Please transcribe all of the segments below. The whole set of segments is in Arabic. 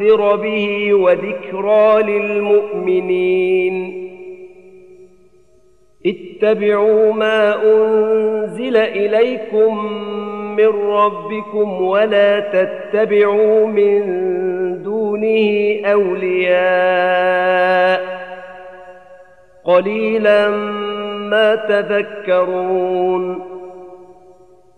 لتنذر به وذكرى للمؤمنين. اتبعوا ما أنزل إليكم من ربكم ولا تتبعوا من دونه أولياء. قليلا ما تذكرون.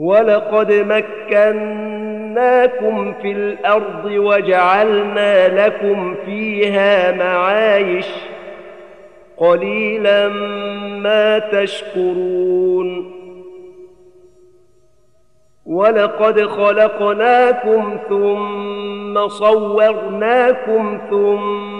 ولقد مكناكم في الأرض وجعلنا لكم فيها معايش قليلا ما تشكرون. ولقد خلقناكم ثم صورناكم ثم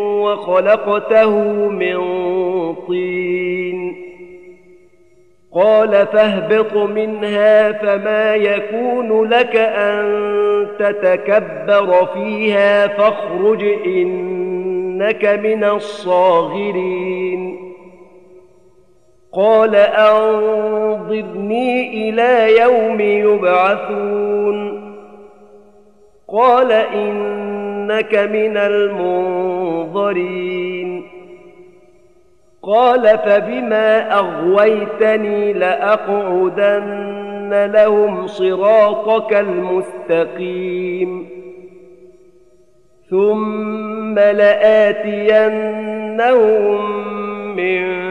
وخلقته من طين. قال فاهبط منها فما يكون لك أن تتكبر فيها فاخرج إنك من الصاغرين. قال أنظرني إلى يوم يبعثون. قال إنك من المنظرين. قال فبما أغويتني لأقعدن لهم صراطك المستقيم. ثم لآتينهم من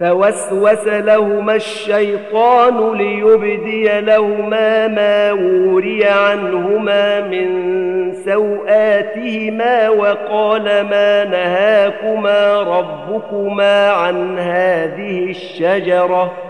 فوسوس لهما الشيطان ليبدي لهما ما وري عنهما من سوآتهما وقال ما نهاكما ربكما عن هذه الشجرة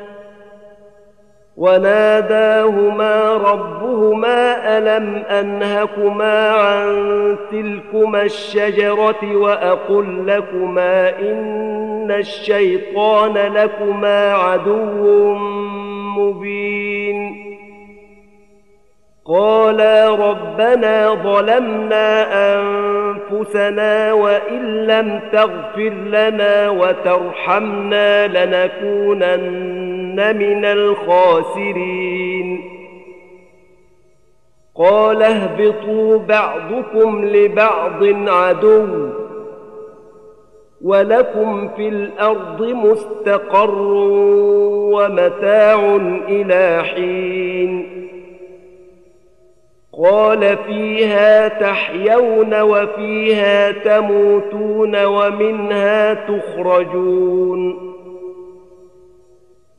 وناداهما ربهما ألم أنهكما عن تلكما الشجرة وأقل لكما إن الشيطان لكما عدو مبين. قالا ربنا ظلمنا أنفسنا وإن لم تغفر لنا وترحمنا لنكونن من الخاسرين. قال اهبطوا بعضكم لبعض عدو ولكم في الأرض مستقر ومتاع إلى حين. قال فيها تحيون وفيها تموتون ومنها تخرجون.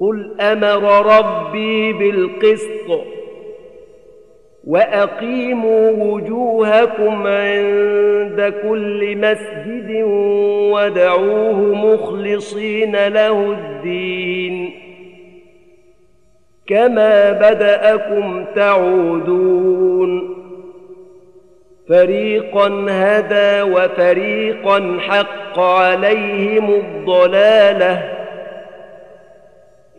قل أمر ربي بالقسط واقيموا وجوهكم عند كل مسجد ودعوه مخلصين له الدين كما بداكم تعودون فريقا هدى وفريقا حق عليهم الضلاله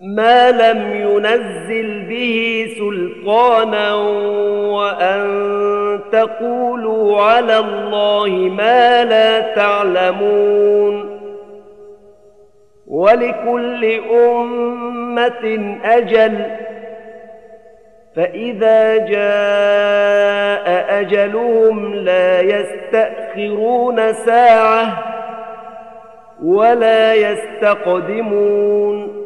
ما لم ينزل به سلطانا وأن تقولوا على الله ما لا تعلمون. ولكل أمة أجل فإذا جاء أجلهم لا يستأخرون ساعة ولا يستقدمون.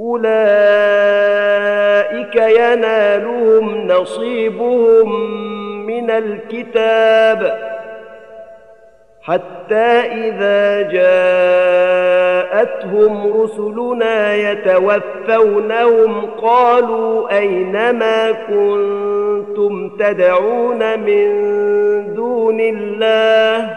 أولئك ينالهم نصيبهم من الكتاب حتى إذا جاءتهم رسلنا يتوفونهم قالوا أينما كنتم تدعون من دون الله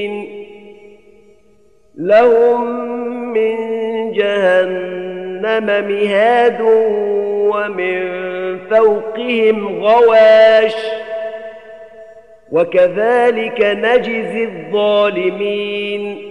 لهم من جهنم مهاد ومن فوقهم غواش وكذلك نجزي الظالمين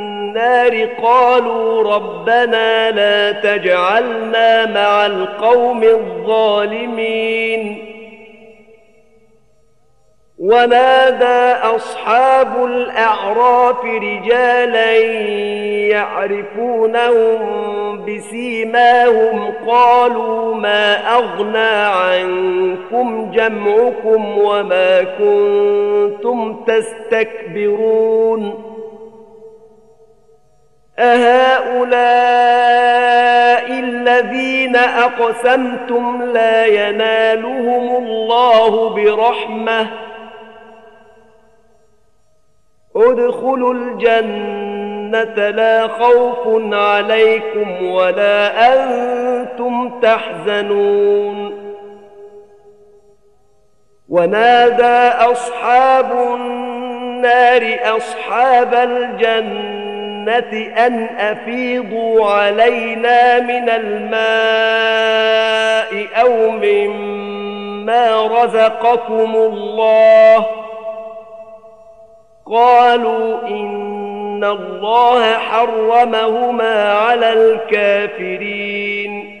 قالوا ربنا لا تجعلنا مع القوم الظالمين. ونادى أصحاب الأعراف رجالا يعرفونهم بسيماهم قالوا ما أغنى عنكم جمعكم وما كنتم تستكبرون. أهؤلاء الذين أقسمتم لا ينالهم الله برحمة. ادخلوا الجنة لا خوف عليكم ولا أنتم تحزنون. ونادى أصحاب النار أصحاب الجنة أن أفيضوا علينا من الماء أو مما رزقكم الله ۖ. قالوا إن الله حرمهما على الكافرين.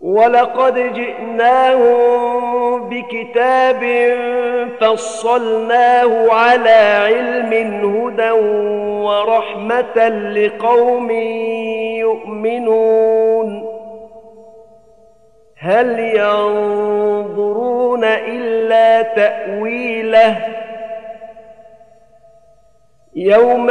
ولقد جئناهم بكتاب فصلناه على علم هدى ورحمة لقوم يؤمنون. هل ينظرون إلا تأويله؟ يوم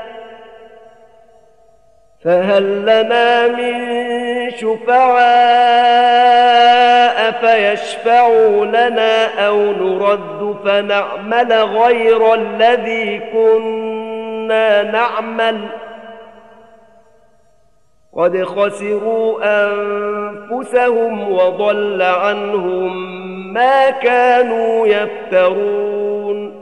فهل لنا من شفعاء فيشفعوا لنا أو نرد فنعمل غير الذي كنا نعمل؟ قد خسروا أنفسهم وضل عنهم ما كانوا يفترون.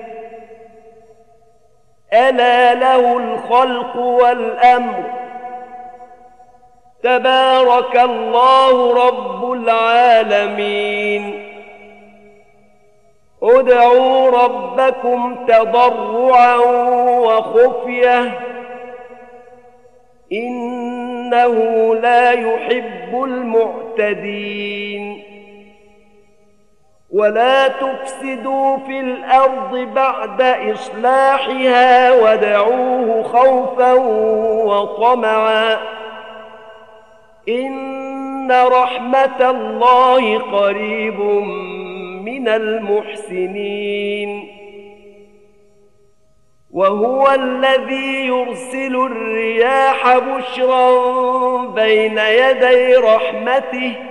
ألا له الخلق والأمر. تبارك الله رب العالمين. ادعوا ربكم تضرعا وخفيه. انه لا يحب المعتدين. ولا تفسدوا في الأرض بعد اصلاحها ودعوه خوفا وطمعا ان رحمه الله قريب من المحسنين وهو الذي يرسل الرياح بشرا بين يدي رحمته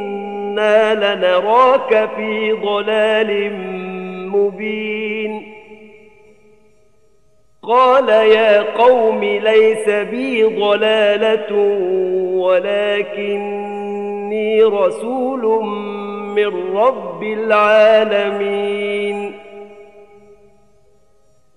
لنراك في ضلال مبين قال يا قوم ليس بي ضلاله ولكني رسول من رب العالمين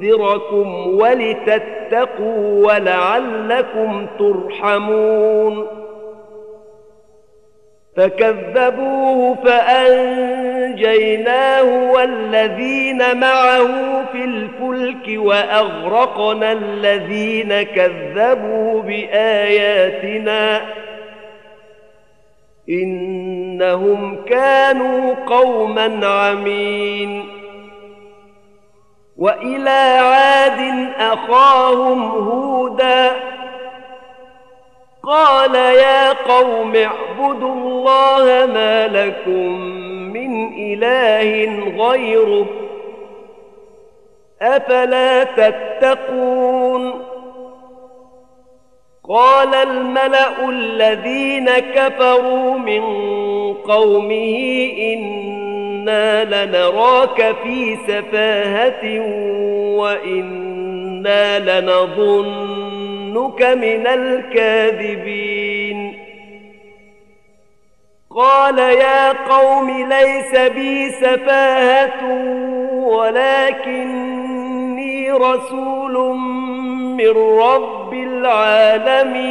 لينذركم ولتتقوا ولعلكم ترحمون فكذبوه فأنجيناه والذين معه في الفلك وأغرقنا الذين كذبوا بآياتنا إنهم كانوا قوما عمين وإلى عاد أخاهم هودا. قال يا قوم اعبدوا الله ما لكم من إله غيره. أفلا تتقون؟ قال الملأ الذين كفروا من قومه إنا لنراك في سفاهة وإنا لنظنك من الكاذبين قال يا قوم ليس بي سفاهة ولكني رسول من رب العالمين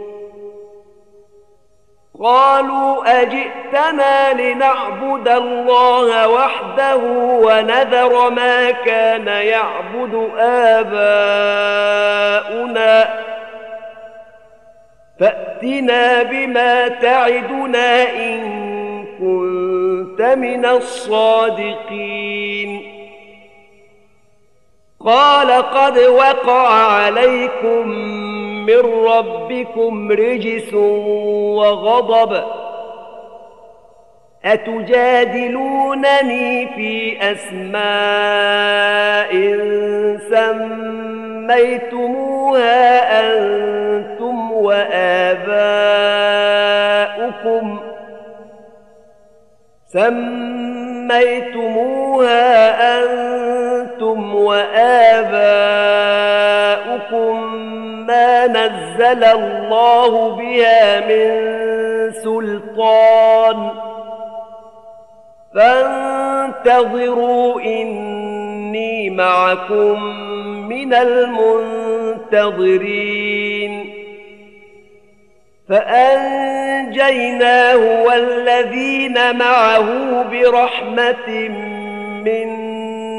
قالوا أجئتنا لنعبد الله وحده ونذر ما كان يعبد آباؤنا. فأتنا بما تعدنا إن كنت من الصادقين. قال قد وقع عليكم من ربكم رجس وغضب أتجادلونني في أسماء سميتموها أنتم وآباؤكم سميتموها أنتم وآباؤكم ما نزل الله بها من سلطان فانتظروا إني معكم من المنتظرين فأنجيناه والذين معه برحمة منا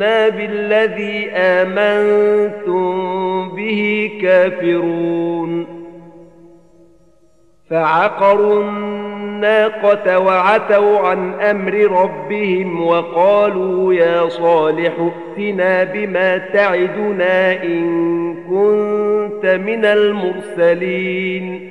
إنا بالذي آمنتم به كافرون. فعقروا الناقة وعتوا عن أمر ربهم وقالوا يا صالح ائتنا بما تعدنا إن كنت من المرسلين.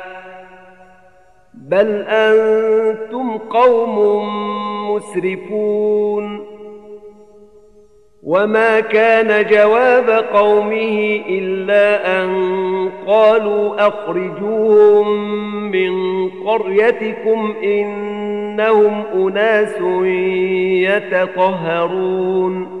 بل أنتم قوم مسرفون وما كان جواب قومه إلا أن قالوا أخرجوهم من قريتكم إن إنهم أناس يتطهرون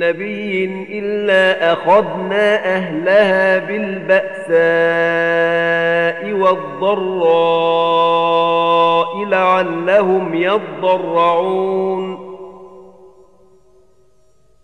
نبي إلا أخذنا أهلها بالبأساء والضراء لعلهم يضرعون.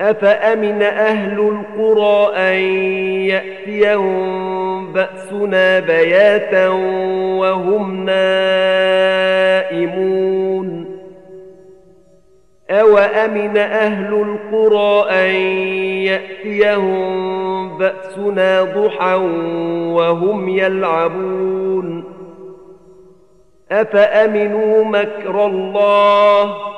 أفأمن أهل القرى أن يأتيهم بأسنا بياتا وهم نائمون أوأمن أهل القرى أن يأتيهم بأسنا ضحى وهم يلعبون أفأمنوا مكر الله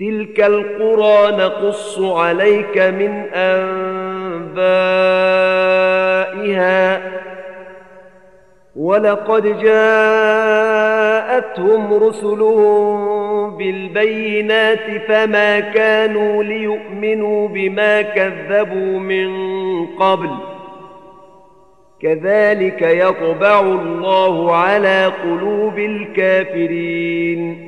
تلك القرى نقص عليك من أنبائها. ولقد جاءتهم رسلهم بالبينات فما كانوا ليؤمنوا بما كذبوا من قبل. كذلك يطبع الله على قلوب الكافرين.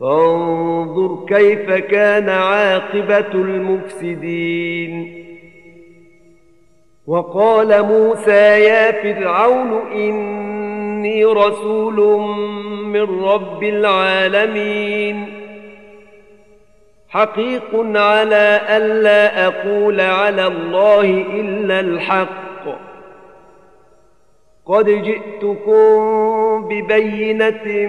فانظر كيف كان عاقبة المفسدين. وقال موسى يا فرعون إني رسول من رب العالمين. حقيق على ألا أقول على الله إلا الحق. قد جئتكم ببينة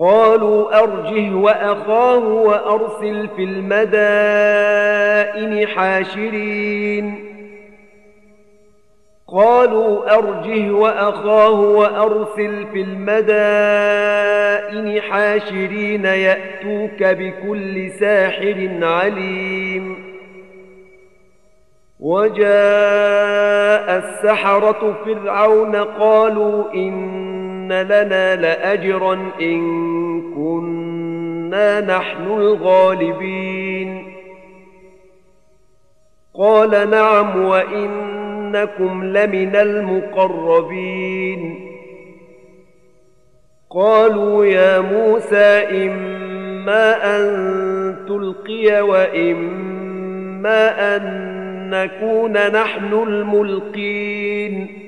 قالوا أرجه وأخاه وأرسل في المدائن حاشرين. قالوا أرجه وأخاه وأرسل في المدائن حاشرين يأتوك بكل ساحر عليم. وجاء السحرة فرعون قالوا إن لنا لأجرا إن كنا نحن الغالبين قال نعم وإنكم لمن المقربين قالوا يا موسى إما أن تلقي وإما أن نكون نحن الملقين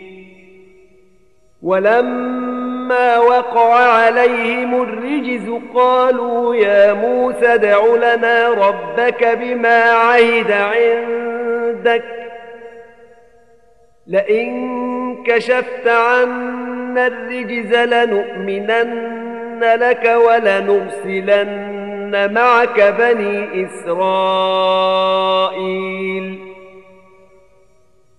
ولما وقع عليهم الرجز قالوا يا موسى دع لنا ربك بما عهد عندك لئن كشفت عنا الرجز لنؤمنن لك ولنرسلن معك بني إسرائيل.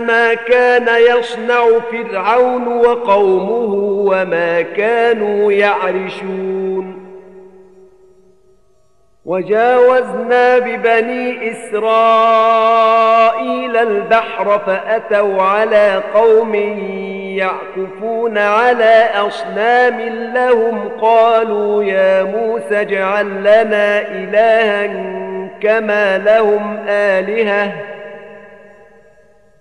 ما كان يصنع فرعون وقومه وما كانوا يعرشون. وجاوزنا ببني إسرائيل البحر فأتوا على قوم يعكفون على أصنام لهم قالوا يا موسى اجعل لنا إلها كما لهم آلهة.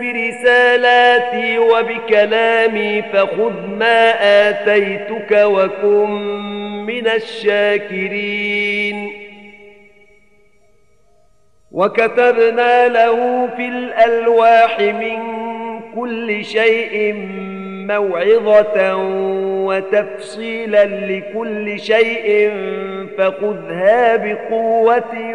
برسالاتي وبكلامي فخذ ما آتيتك وكن من الشاكرين. وكتبنا له في الألواح من كل شيء موعظة وتفصيلا لكل شيء فخذها بقوة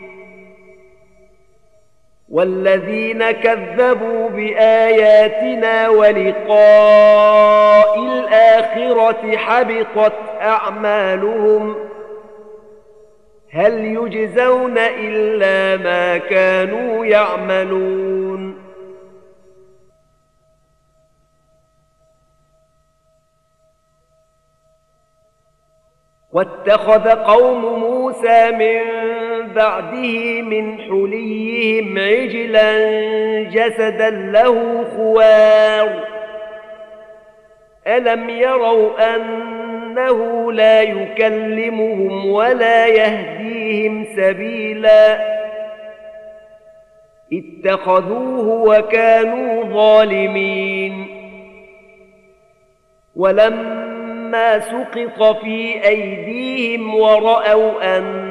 والذين كذبوا بآياتنا ولقاء الآخرة حبطت أعمالهم هل يجزون إلا ما كانوا يعملون واتخذ قوم موسى من بعده من حليهم عجلا جسدا له خوار. ألم يروا أنه لا يكلمهم ولا يهديهم سبيلا؟ اتخذوه وكانوا ظالمين. ولما سقط في أيديهم ورأوا أن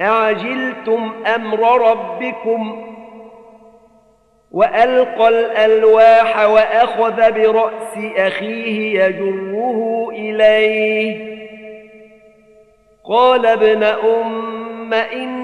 أعجلتم أمر ربكم وألقى الألواح وأخذ برأس أخيه يجره إليه. قال ابن أم إن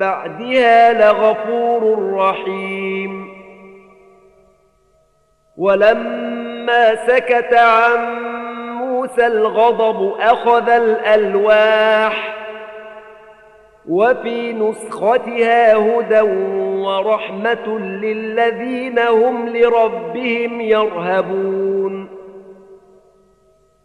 بعدها لغفور رحيم. ولما سكت عن موسى الغضب أخذ الألواح وفي نسختها هدى ورحمة للذين هم لربهم يرهبون.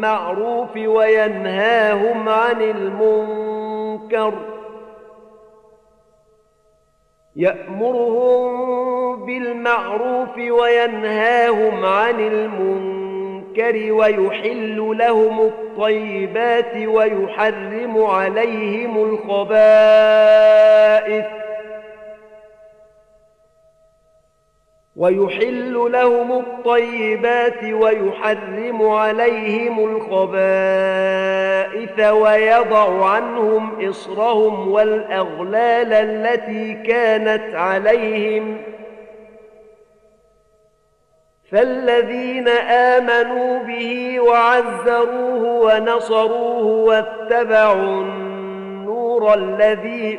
بالمعروف وينهاهم عن المنكر يأمرهم بالمعروف وينهاهم عن المنكر ويحل لهم الطيبات ويحرم عليهم الخبائث ويحل لهم الطيبات ويحرم عليهم الخبائث ويضع عنهم إصرهم والأغلال التي كانت عليهم ۖ. فالذين آمنوا به وعزروه ونصروه واتبعوا النور الذي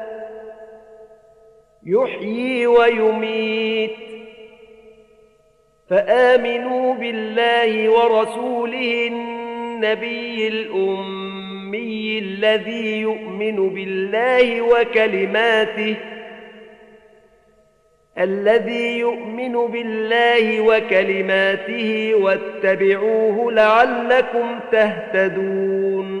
يحيي ويميت. فآمنوا بالله ورسوله النبي الأمي الذي يؤمن بالله وكلماته الذي يؤمن بالله وكلماته واتبعوه لعلكم تهتدون.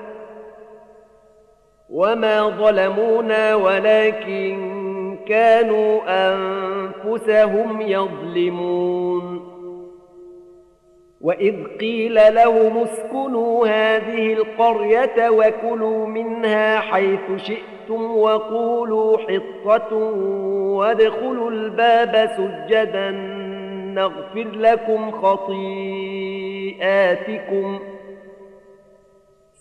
وما ظلمونا ولكن كانوا انفسهم يظلمون واذ قيل لهم اسكنوا هذه القريه وكلوا منها حيث شئتم وقولوا حطه وادخلوا الباب سجدا نغفر لكم خطيئاتكم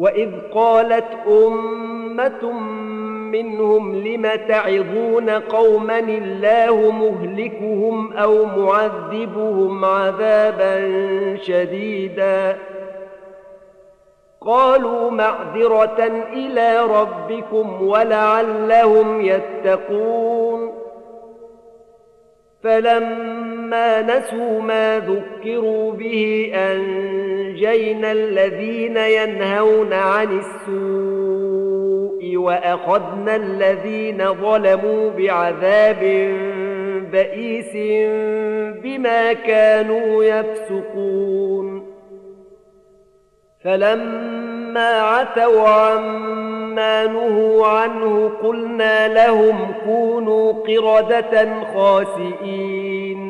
وإذ قالت أمة منهم لم تعظون قوما الله مهلكهم أو معذبهم عذابا شديدا قالوا معذرة إلى ربكم ولعلهم يتقون فلما نسوا ما ذكروا به أنجينا الذين ينهون عن السوء وأخذنا الذين ظلموا بعذاب بئيس بما كانوا يفسقون. فلما عتوا عما نهوا عنه قلنا لهم كونوا قردة خاسئين.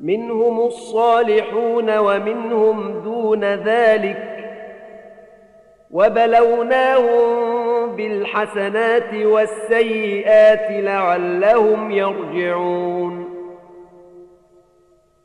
منهم الصالحون ومنهم دون ذلك وبلوناهم بالحسنات والسيئات لعلهم يرجعون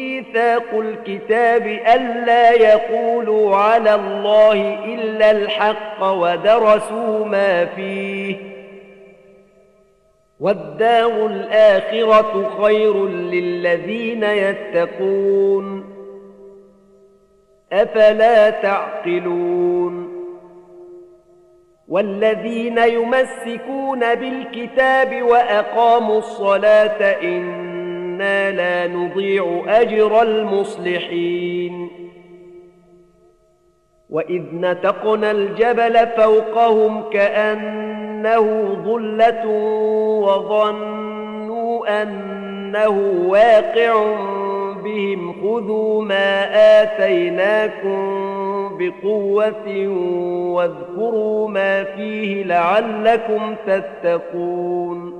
ميثاق الكتاب ألا يقولوا على الله إلا الحق ودرسوا ما فيه. والدار الآخرة خير للذين يتقون. أفلا تعقلون؟ والذين يمسكون بالكتاب وأقاموا الصلاة إن إنا لا نضيع أجر المصلحين وإذ نتقنا الجبل فوقهم كأنه ظلة وظنوا أنه واقع بهم خذوا ما آتيناكم بقوة واذكروا ما فيه لعلكم تتقون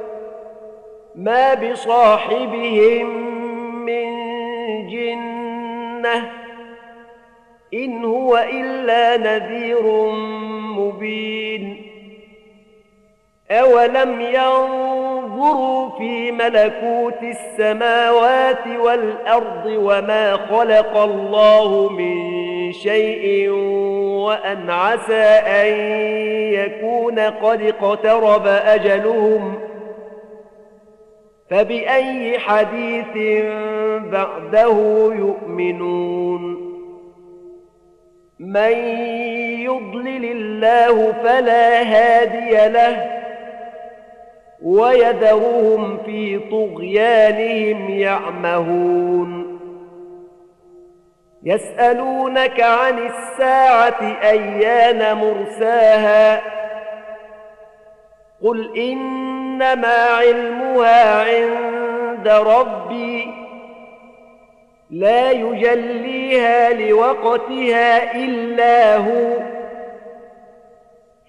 ما بصاحبهم من جنة إن هو إلا نذير مبين. أولم ينظروا في ملكوت السماوات والأرض وما خلق الله من شيء وأن عسى أن يكون قد اقترب أجلهم فبأي حديث بعده يؤمنون؟ من يضلل الله فلا هادي له ويذرهم في طغيانهم يعمهون. يسألونك عن الساعة أيان مرساها؟ قل إنما علمها عند ربي لا يجليها لوقتها إلا هو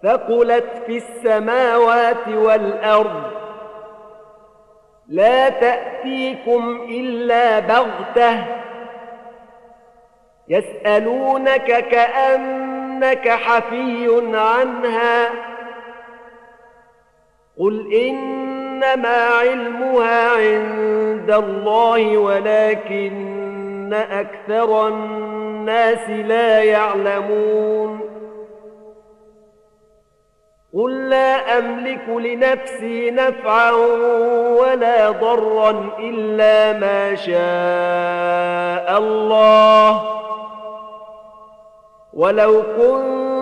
ثقلت في السماوات والأرض لا تأتيكم إلا بغتة يسألونك كأنك حفي عنها قل إنما علمها عند الله ولكن أكثر الناس لا يعلمون قل لا أملك لنفسي نفعا ولا ضرا إلا ما شاء الله ولو كنت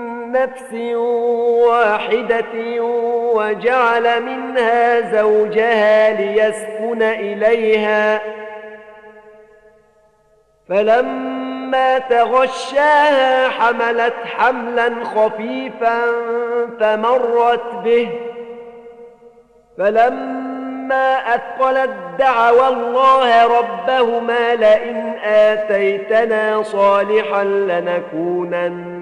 نفس واحدة وجعل منها زوجها ليسكن إليها. فلما تغشاها حملت حملا خفيفا فمرت به. فلما أثقلت دعوى الله ربهما لئن آتيتنا صالحا لنكونن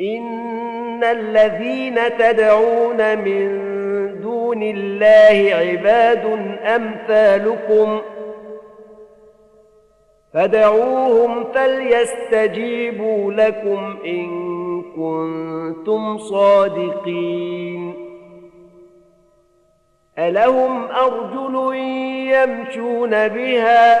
إن الذين تدعون من دون الله عباد أمثالكم فدعوهم فليستجيبوا لكم إن كنتم صادقين ألهم أرجل يمشون بها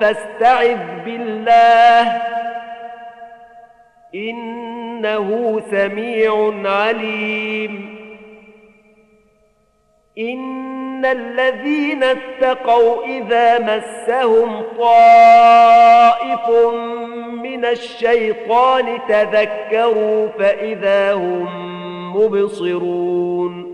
فاستعذ بالله. إنه سميع عليم. إن الذين اتقوا إذا مسهم طائف من الشيطان تذكروا فإذا هم مبصرون.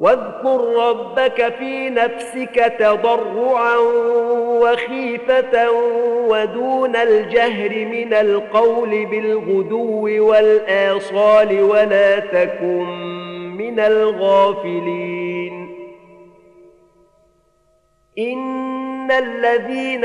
واذكر ربك في نفسك تضرعا وخيفة ودون الجهر من القول بالغدو والآصال ولا تكن من الغافلين. إن الذين